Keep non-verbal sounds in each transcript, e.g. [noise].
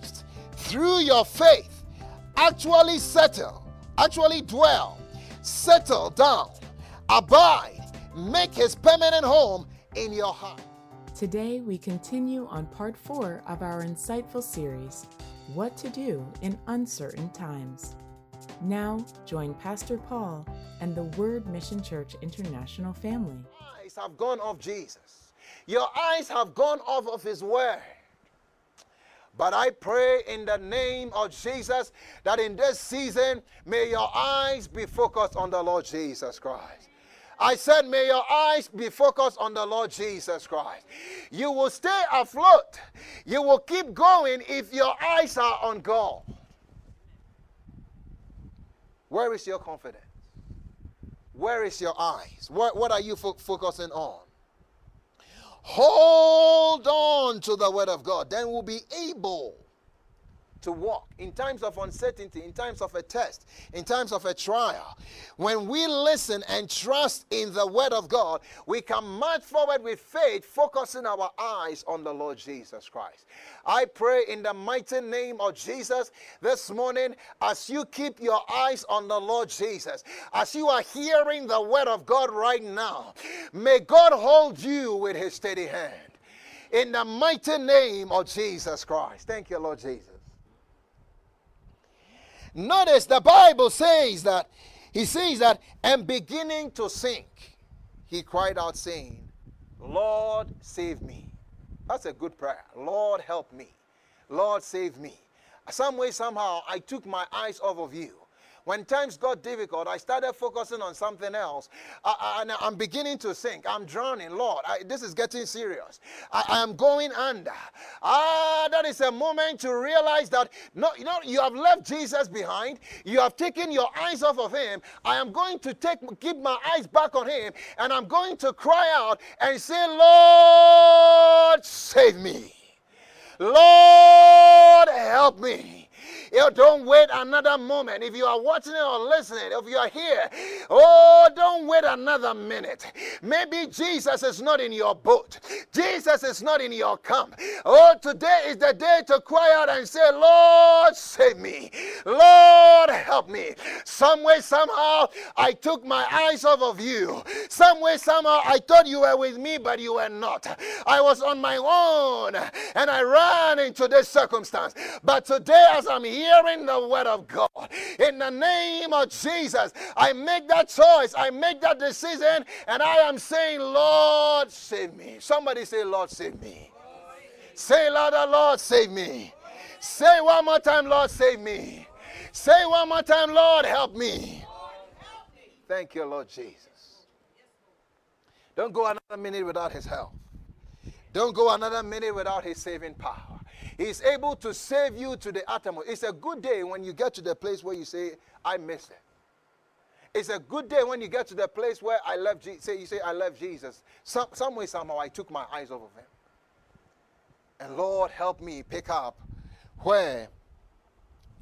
Christ through your faith actually settle, actually dwell, settle down, abide, make his permanent home in your heart. Today, we continue on part four of our insightful series, What to Do in Uncertain Times. Now, join Pastor Paul and the Word Mission Church International family. Eyes have gone off Jesus. Your eyes have gone off of His Word. But I pray in the name of Jesus that in this season, may your eyes be focused on the Lord Jesus Christ. I said, may your eyes be focused on the Lord Jesus Christ. You will stay afloat. You will keep going if your eyes are on God. Where is your confidence? Where is your eyes? What, what are you fo- focusing on? Hold on to the word of God. Then we'll be able to walk in times of uncertainty, in times of a test, in times of a trial. When we listen and trust in the Word of God, we can march forward with faith, focusing our eyes on the Lord Jesus Christ. I pray in the mighty name of Jesus this morning, as you keep your eyes on the Lord Jesus, as you are hearing the Word of God right now, may God hold you with His steady hand. In the mighty name of Jesus Christ. Thank you, Lord Jesus. Notice the Bible says that he says that, and beginning to sink, he cried out, saying, Lord, save me. That's a good prayer. Lord, help me. Lord, save me. Some way, somehow, I took my eyes off of you. When times got difficult, I started focusing on something else. I, I, I'm beginning to sink. I'm drowning. Lord, I, this is getting serious. I, am going under. Ah, that is a moment to realize that no, you know, you have left Jesus behind. You have taken your eyes off of him. I am going to take keep my eyes back on him, and I'm going to cry out and say, Lord, save me. Lord, help me. You don't wait another moment. If you are watching it or listening, if you are here, oh, don't wait another minute. Maybe Jesus is not in your boat. Jesus is not in your camp. Oh, today is the day to cry out and say, Lord, save me. Lord, help me. Some way, somehow, I took my eyes off of you. Some way, somehow, I thought you were with me, but you were not. I was on my own and I ran into this circumstance. But today, as I'm here, hearing the word of God. In the name of Jesus, I make that choice, I make that decision, and I am saying, Lord, save me. Somebody say, Lord, save me. Say louder, oh, Lord, save me. Say one more time, Lord, save me. Say one more time, Lord, help me. Thank you, Lord Jesus. Don't go another minute without his help. Don't go another minute without his saving power. He's able to save you to the uttermost. It's a good day when you get to the place where you say, I missed it. It's a good day when you get to the place where I love Jesus. Say, you say, I left Jesus. Some, some way, somehow, I took my eyes off of him. And Lord, help me pick up where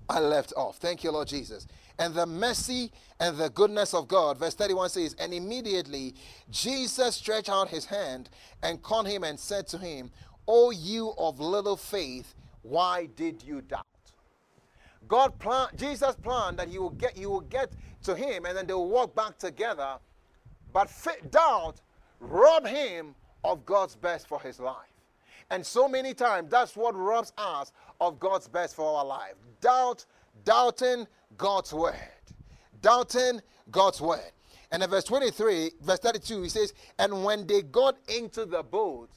I left off. Thank you, Lord Jesus. And the mercy and the goodness of God. Verse 31 says, And immediately Jesus stretched out his hand and caught him and said to him, O you of little faith, why did you doubt? God plan, Jesus planned that you will get you will get to him and then they will walk back together. But faith, doubt robbed him of God's best for his life. And so many times that's what robs us of God's best for our life. Doubt, doubting God's word. Doubting God's word. And in verse 23, verse 32, he says, And when they got into the boat,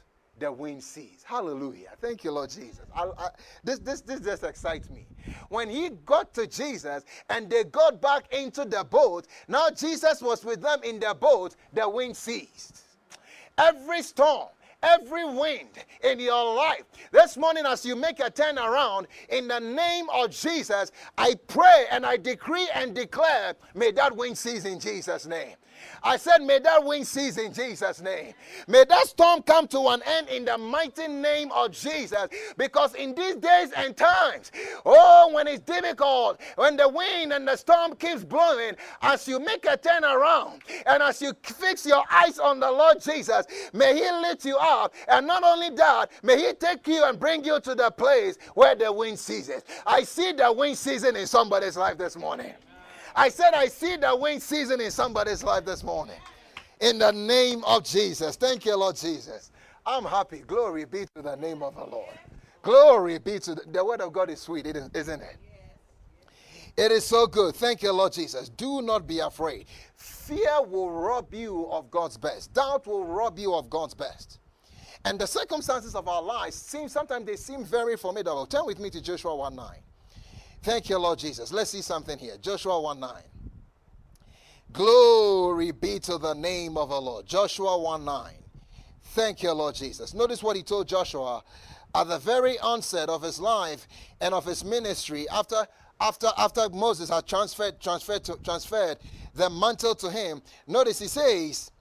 the wind ceased. Hallelujah. Thank you, Lord Jesus. I, I, this, this, this just excites me. When he got to Jesus and they got back into the boat, now Jesus was with them in the boat, the wind ceased. Every storm, every wind in your life. This morning, as you make a turn around, in the name of Jesus, I pray and I decree and declare, may that wind cease in Jesus' name. I said, may that wind cease in Jesus' name. May that storm come to an end in the mighty name of Jesus. Because in these days and times, oh, when it's difficult, when the wind and the storm keeps blowing, as you make a turn around and as you fix your eyes on the Lord Jesus, may He lift you up. And not only that, may He take you and bring you to the place where the wind ceases. I see the wind season in somebody's life this morning. I said, I see the wind season in somebody's life this morning. In the name of Jesus. Thank you, Lord Jesus. I'm happy. Glory be to the name of the Lord. Glory be to the, the word of God is sweet, isn't it? It is so good. Thank you, Lord Jesus. Do not be afraid. Fear will rob you of God's best. Doubt will rob you of God's best. And the circumstances of our lives seem sometimes they seem very formidable. Turn with me to Joshua 1 9. Thank you, Lord Jesus. Let's see something here. Joshua 1 9. Glory be to the name of the Lord. Joshua 1 9. Thank you, Lord Jesus. Notice what he told Joshua at the very onset of his life and of his ministry after after after Moses had transferred transferred to, transferred the mantle to him. Notice he says,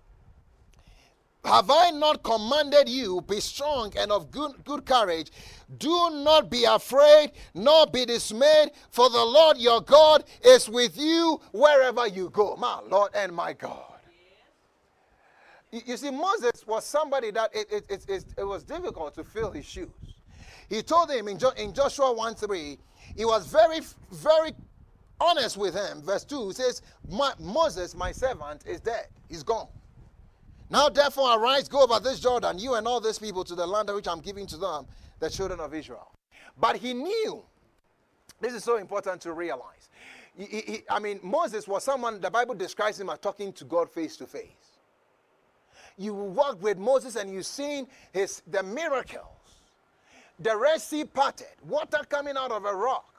have I not commanded you, be strong and of good, good courage? Do not be afraid, nor be dismayed, for the Lord your God is with you wherever you go. My Lord and my God. You, you see, Moses was somebody that it, it, it, it, it was difficult to fill his shoes. He told him in, jo- in Joshua 1 3, he was very, very honest with him. Verse 2 says, Moses, my servant, is dead. He's gone. Now, therefore, arise, go over this Jordan, you and all these people, to the land which I'm giving to them, the children of Israel. But he knew, this is so important to realize. He, he, I mean, Moses was someone, the Bible describes him as talking to God face to face. You walked with Moses and you've seen his, the miracles. The Red Sea parted, water coming out of a rock.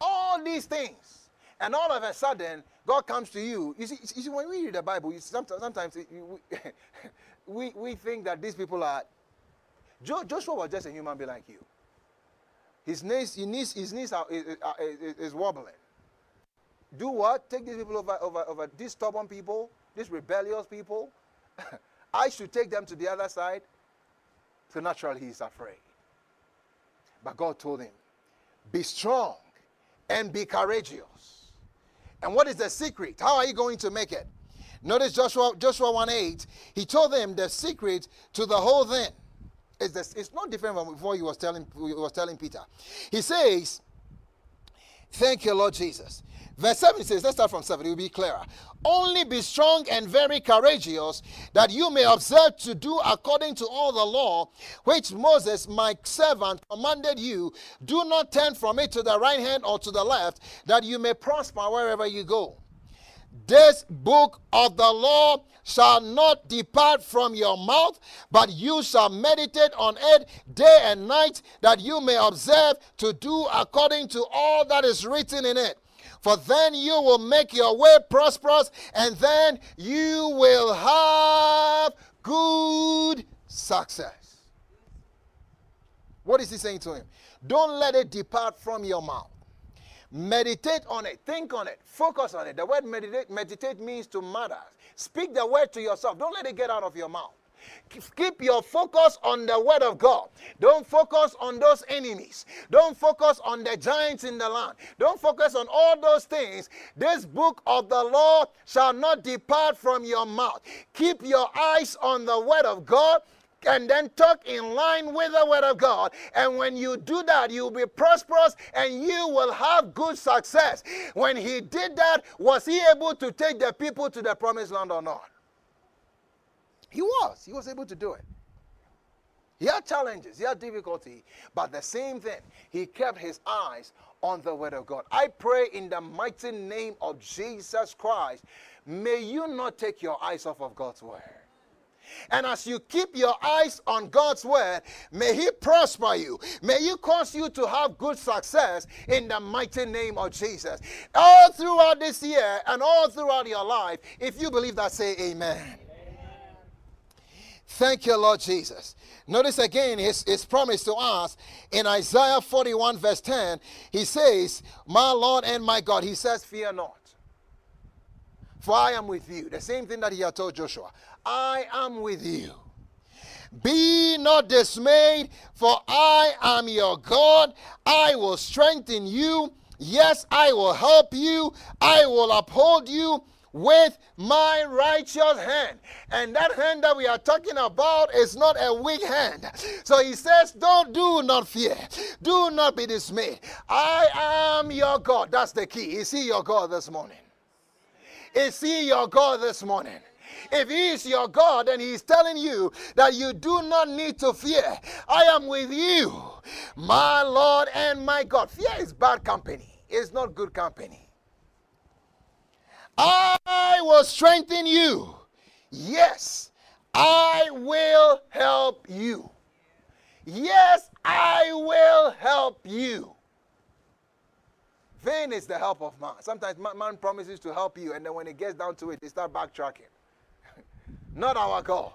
All these things. And all of a sudden, God comes to you. You see, you see when we read the Bible, sometimes, sometimes [laughs] we, we think that these people are. Jo- Joshua was just a human being like you. His knees, his knees, his knees are, is, is, is wobbling. Do what? Take these people over, over, over these stubborn people, these rebellious people. [laughs] I should take them to the other side. So naturally, he's afraid. But God told him, Be strong and be courageous. And what is the secret? How are you going to make it? Notice Joshua Joshua 1 8. He told them the secret to the whole thing. It's, this, it's not different from before he was telling he was telling Peter. He says, Thank you, Lord Jesus. Verse 7 says, let's start from 7, it will be clearer. Only be strong and very courageous, that you may observe to do according to all the law which Moses, my servant, commanded you. Do not turn from it to the right hand or to the left, that you may prosper wherever you go. This book of the law shall not depart from your mouth, but you shall meditate on it day and night, that you may observe to do according to all that is written in it for then you will make your way prosperous, and then you will have good success. What is he saying to him? Don't let it depart from your mouth. Meditate on it, think on it, focus on it. The word meditate, meditate means to matter. Speak the word to yourself. Don't let it get out of your mouth. Keep your focus on the word of God. Don't focus on those enemies. Don't focus on the giants in the land. Don't focus on all those things. This book of the law shall not depart from your mouth. Keep your eyes on the word of God and then talk in line with the word of God. And when you do that, you'll be prosperous and you will have good success. When he did that, was he able to take the people to the promised land or not? He was. He was able to do it. He had challenges, he had difficulty, but the same thing, he kept his eyes on the Word of God. I pray in the mighty name of Jesus Christ, may you not take your eyes off of God's Word. And as you keep your eyes on God's word, may He prosper you. May He cause you to have good success in the mighty name of Jesus. All throughout this year and all throughout your life, if you believe that, say amen. Thank you, Lord Jesus. Notice again his, his promise to us in Isaiah 41, verse 10. He says, My Lord and my God, he says, Fear not. for I am with you. The same thing that he had told Joshua I am with you. Be not dismayed, for I am your God. I will strengthen you. Yes, I will help you. I will uphold you with my righteous hand. And that hand that we are talking about is not a weak hand. So he says, Don't do not fear, do not be dismayed. I am your God. That's the key. Is he your God this morning? Is he your God this morning? If he is your God and he's telling you that you do not need to fear, I am with you, my Lord and my God. Fear is bad company, it's not good company. I will strengthen you. Yes, I will help you. Yes, I will help you. Vain is the help of man. Sometimes man promises to help you, and then when it gets down to it, they start backtracking. [laughs] Not our God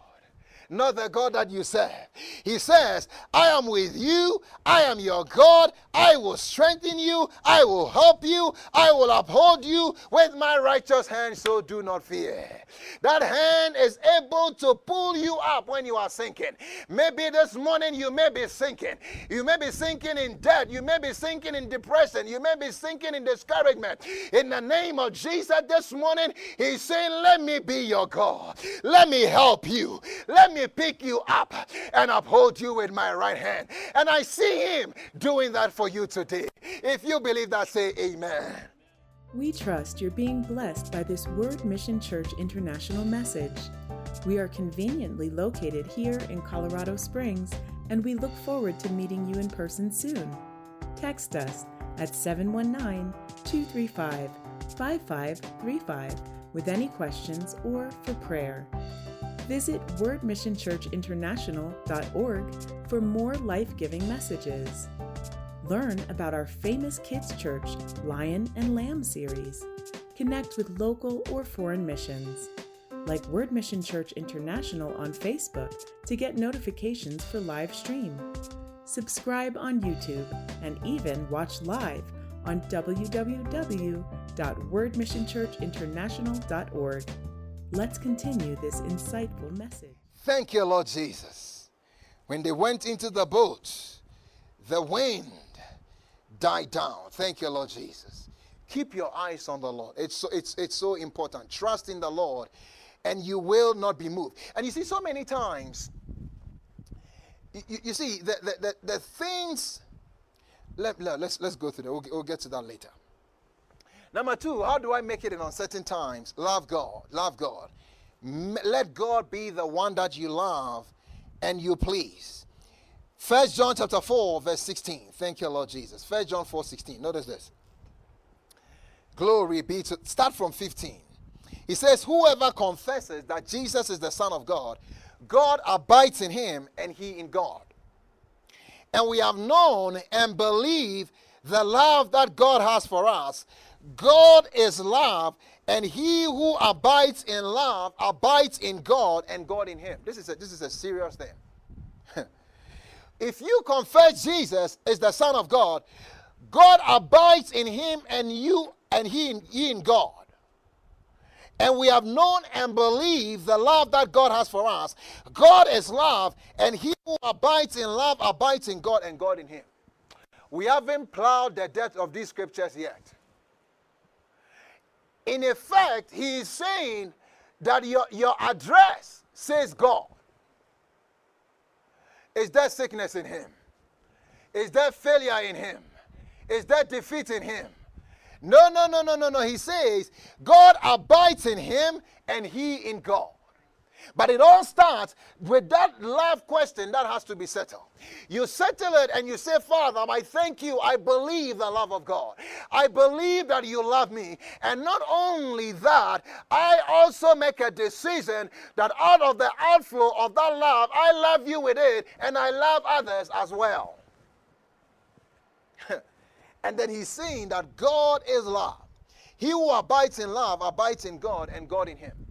not the God that you serve. He says, I am with you, I am your God, I will strengthen you, I will help you, I will uphold you with my righteous hand, so do not fear. That hand is able to pull you up when you are sinking. Maybe this morning you may be sinking. You may be sinking in debt, you may be sinking in depression, you may be sinking in discouragement. In the name of Jesus, this morning, He's saying, Let me be your God, let me help you, let me pick you up and uphold you with my right hand. And I see him doing that for you today. If you believe that, say amen. We trust you're being blessed by this Word Mission Church International message. We are conveniently located here in Colorado Springs, and we look forward to meeting you in person soon. Text us at 719 235 5535 with any questions or for prayer. Visit wordmissionchurchinternational.org for more life giving messages. Learn about our famous kids' church Lion and Lamb series. Connect with local or foreign missions. Like Word Mission Church International on Facebook to get notifications for live stream. Subscribe on YouTube and even watch live on www.wordmissionchurchinternational.org. Let's continue this insightful message. Thank you, Lord Jesus. When they went into the boat, the wind died down. Thank you, Lord Jesus. Keep your eyes on the Lord. It's so, it's, it's so important. Trust in the Lord, and you will not be moved. And you see, so many times, you, you see, the, the, the, the things, let, let, let's, let's go through that. We'll, we'll get to that later. Number two, how do I make it in uncertain times? Love God. Love God. Let God be the one that you love and you please. First John chapter 4, verse 16. Thank you, Lord Jesus. First John 4, 16. Notice this. Glory be to start from 15. He says, Whoever confesses that Jesus is the Son of God, God abides in him and he in God. And we have known and believe the love that God has for us. God is love, and he who abides in love abides in God and God in him. This is a, this is a serious thing. [laughs] if you confess Jesus is the Son of God, God abides in him and you and he in, he in God. And we have known and believed the love that God has for us. God is love, and he who abides in love abides in God and God in him. We haven't plowed the depth of these scriptures yet. In effect, he is saying that your, your address says God. Is there sickness in him? Is there failure in him? Is there defeat in him? No, no, no, no, no, no. He says God abides in him and he in God. But it all starts with that love question that has to be settled. You settle it and you say, Father, I thank you. I believe the love of God. I believe that you love me. And not only that, I also make a decision that out of the outflow of that love, I love you with it and I love others as well. [laughs] and then he's saying that God is love. He who abides in love abides in God and God in him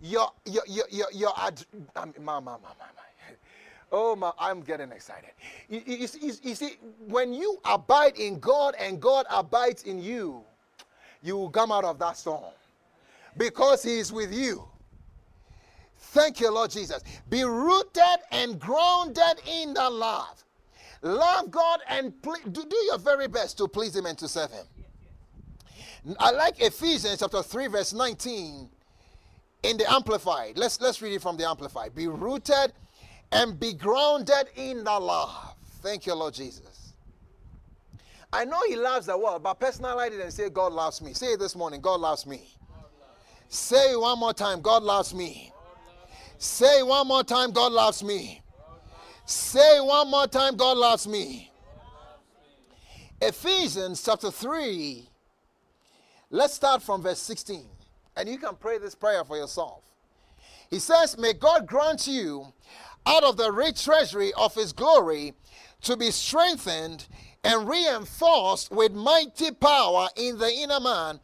your your your your, your um, my, my, my, my, Oh, my, I'm getting excited. You, you, you, you see, when you abide in God and God abides in you, you will come out of that storm because He is with you. Thank you, Lord Jesus. Be rooted and grounded in the love. Love God and ple- do, do your very best to please Him and to serve Him. I like Ephesians chapter 3, verse 19 in the Amplified. Let's, let's read it from the Amplified. Be rooted and be grounded in the love. Thank you, Lord Jesus. I know He loves the world, but personalize it and say, God loves me. Say it this morning, God loves me. Say it one more time, God loves me. Say it one more time, God loves me. Say it one more time, God loves me. Ephesians chapter 3. Let's start from verse 16. And you can pray this prayer for yourself. He says, May God grant you out of the rich treasury of his glory to be strengthened and reinforced with mighty power in the inner man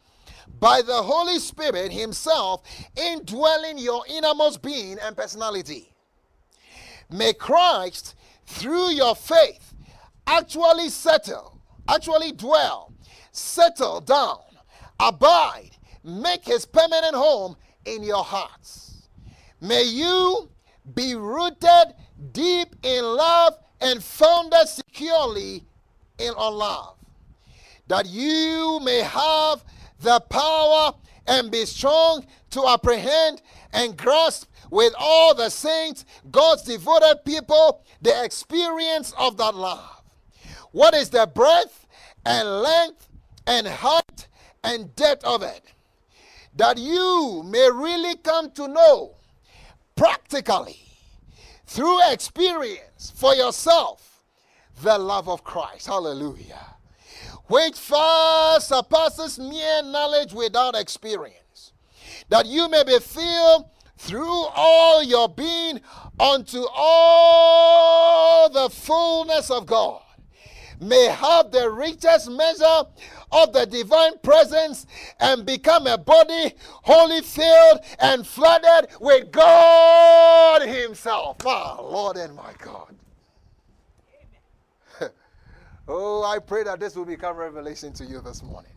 by the Holy Spirit Himself indwelling your innermost being and personality. May Christ, through your faith, actually settle, actually dwell, settle down, abide, make His permanent home in your hearts. May you be rooted deep in love and founded securely in our love, that you may have the power and be strong to apprehend and grasp with all the saints, God's devoted people, the experience of that love. What is the breadth and length and height and depth of it? That you may really come to know practically through experience for yourself the love of Christ. Hallelujah. Which far surpasses mere knowledge without experience, that you may be filled through all your being unto all the fullness of God, may have the richest measure of the divine presence and become a body wholly filled and flooded with God Himself. My Lord and my God. [laughs] oh, I pray that this will become revelation to you this morning.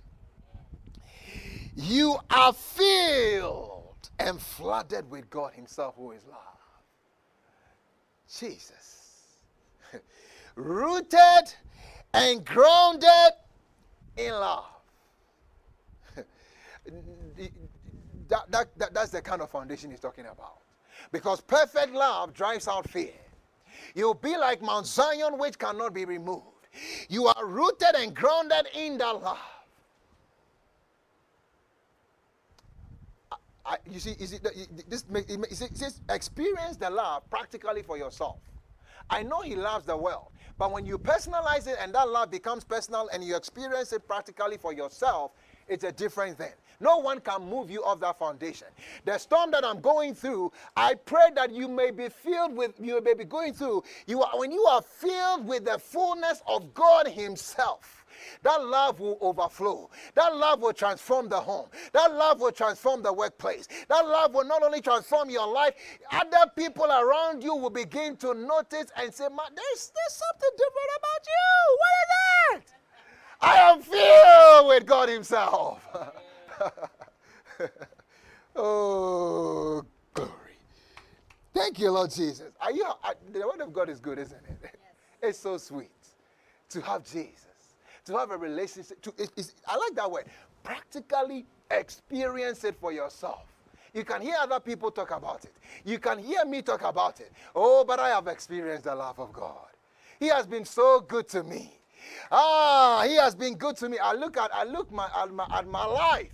You are filled and flooded with God Himself, who is love. Jesus. [laughs] Rooted and grounded in love. [laughs] that, that, that, that's the kind of foundation he's talking about. Because perfect love drives out fear. You'll be like Mount Zion, which cannot be removed. You are rooted and grounded in the love. I, you see, is it, this it, experience the love practically for yourself. I know He loves the world, but when you personalize it and that love becomes personal and you experience it practically for yourself, it's a different thing. No one can move you off that foundation. The storm that I'm going through, I pray that you may be filled with, you may be going through, you are, when you are filled with the fullness of God Himself. That love will overflow. That love will transform the home. That love will transform the workplace. That love will not only transform your life, other people around you will begin to notice and say, Man, there's, there's something different about you. What is that? I am filled with God Himself. [laughs] [laughs] oh, glory. Thank you, Lord Jesus. Are you, uh, the Word of God is good, isn't it? Yes. [laughs] It's so sweet to have Jesus to have a relationship. To, it, I like that word. Practically experience it for yourself. You can hear other people talk about it. You can hear me talk about it. Oh, but I have experienced the love of God. He has been so good to me. Ah, he has been good to me. I look at I look my, at, my, at my life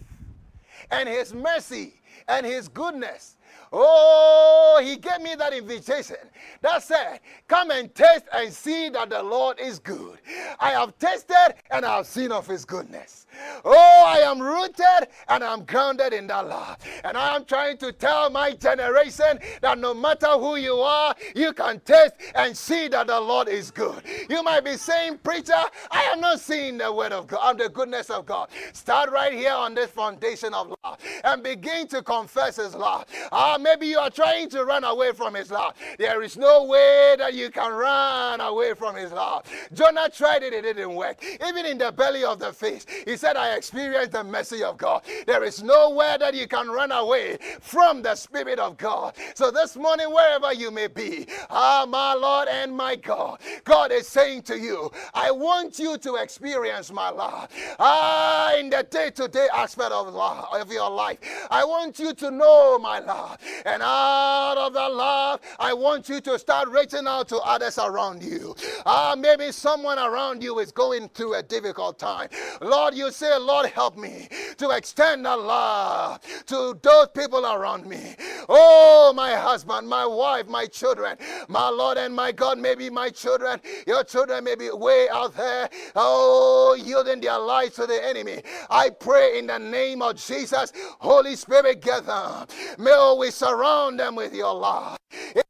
and his mercy and his goodness Oh, he gave me that invitation. That said, come and taste and see that the Lord is good. I have tasted and I have seen of his goodness. Oh, I am rooted and I'm grounded in that love. And I am trying to tell my generation that no matter who you are, you can taste and see that the Lord is good. You might be saying, Preacher, I am not seeing the word of God, I'm the goodness of God. Start right here on this foundation of love. and begin to confess His love. Ah, maybe you are trying to run away from His love. There is no way that you can run away from His love. Jonah tried it, it didn't work. Even in the belly of the fish, he said, I experienced the mercy of God. There is nowhere that you can run away from the Spirit of God. So this morning, wherever you may be, ah, my Lord and my God, God is saying to you, I want you to experience my love. Ah, in the day to day aspect of, love, of your life, I want you to know my love. And out of that love, I want you to start reaching out to others around you. Ah, maybe someone around you is going through a difficult time. Lord, you say, Lord, help me to extend the love to those people around me. Oh, my husband, my wife, my children, my Lord and my God, maybe my children, your children may be way out there, oh, yielding their lives to the enemy. I pray in the name of Jesus, Holy Spirit, get them. May we surround them with your love.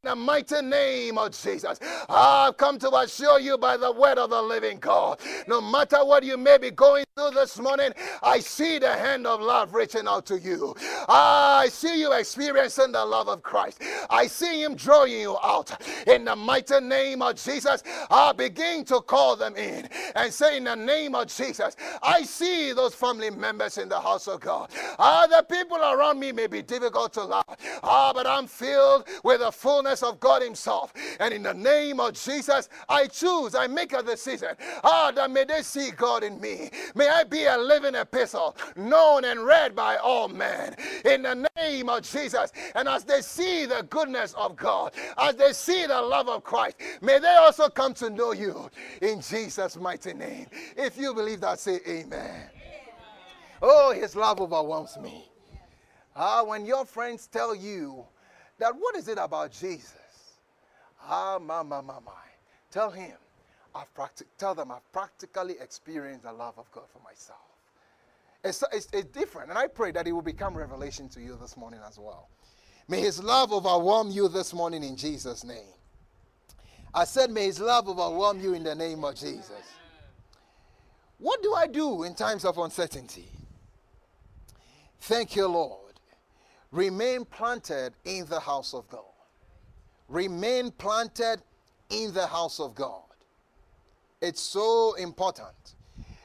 In the mighty name of Jesus, I've come to assure you by the word of the living God. No matter what you may be going through this morning, I see the hand of love reaching out to you. I see you experiencing the love of Christ. I see Him drawing you out. In the mighty name of Jesus, I begin to call them in and say, In the name of Jesus, I see those family members in the house of God. Ah, the people around me may be difficult to love. Ah, but I'm filled with the fullness of God Himself. And in the name of Jesus, I choose, I make a decision. Ah, that may they see God in me. May I be a living epistle, known and read by all men. In the name of Jesus. And as they see the goodness of God, as they see the love of Christ, may they also come to know you in Jesus' mighty name. If you believe that, say amen. Oh, his love overwhelms me. Ah, when your friends tell you that what is it about Jesus? Ah, my, my, my, my. Tell him, I've practic- tell them I've practically experienced the love of God for myself. It's, it's, it's different, and I pray that it will become revelation to you this morning as well. May his love overwhelm you this morning in Jesus' name. I said, may his love overwhelm you in the name of Jesus. What do I do in times of uncertainty? Thank you, Lord. Remain planted in the house of God. Remain planted in the house of God. It's so important.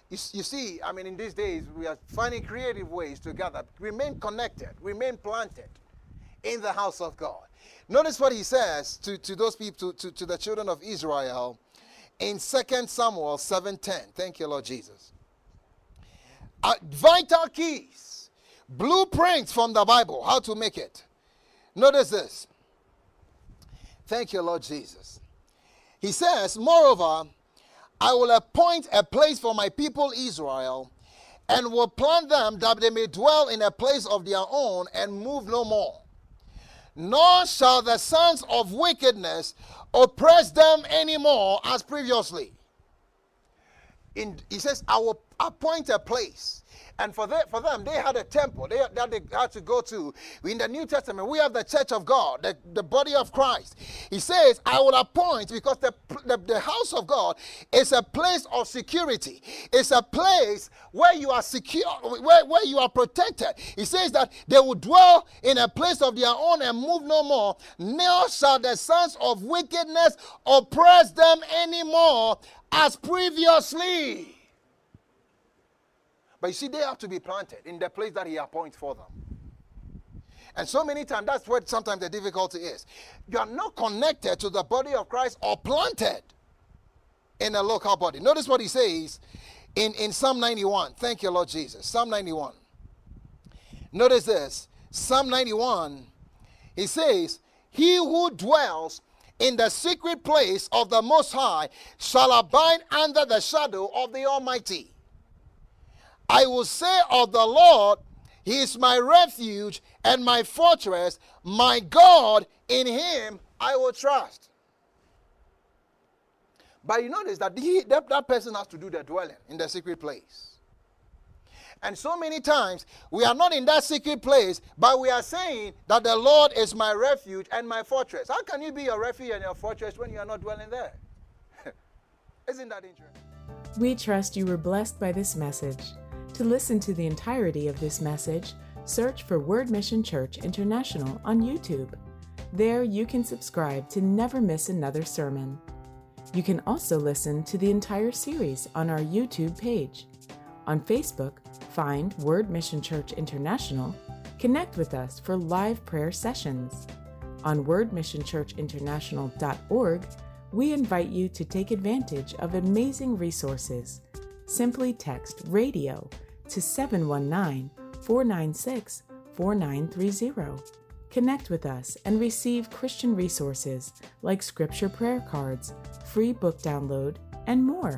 You, you, see, I mean, in these days, we are finding creative ways to gather. Remain connected, remain planted in the house of God. Notice what he says to, to those people, to, to, to the children of Israel in 2 Samuel 7.10. Thank you, Lord Jesus. Uh, vital keys, blueprints from the Bible, how to make it. Notice this. Thank you, Lord Jesus. He says, Moreover, I will appoint a place for my people Israel and will plant them that they may dwell in a place of their own and move no more. Nor shall the sons of wickedness oppress them anymore as previously. In, he says, I will appoint a place and for, for them, they had a temple they, that they had to go to. In the New Testament, we have the church of God, the, the body of Christ. He says, I will appoint because the, the, the house of God is a place of security. It's a place where you are secure, where, where you are protected. He says that they will dwell in a place of their own and move no more. Nor shall the sons of wickedness oppress them anymore as previously. But you see, they have to be planted in the place that He appoints for them. And so many times, that's where sometimes the difficulty is. You are not connected to the body of Christ or planted in a local body. Notice what He says in, in Psalm 91. Thank you, Lord Jesus. Psalm 91. Notice this Psalm 91, He says, He who dwells in the secret place of the Most High shall abide under the shadow of the Almighty. I will say of the Lord, He is my refuge and my fortress, my God, in Him I will trust. But you notice that, he, that that person has to do the dwelling in the secret place. And so many times we are not in that secret place, but we are saying that the Lord is my refuge and my fortress. How can you be your refuge and your fortress when you are not dwelling there? [laughs] Isn't that interesting? We trust you were blessed by this message. To listen to the entirety of this message, search for Word Mission Church International on YouTube. There you can subscribe to never miss another sermon. You can also listen to the entire series on our YouTube page. On Facebook, find Word Mission Church International. Connect with us for live prayer sessions. On wordmissionchurchinternational.org, we invite you to take advantage of amazing resources. Simply text radio to 719 496 4930. Connect with us and receive Christian resources like scripture prayer cards, free book download, and more.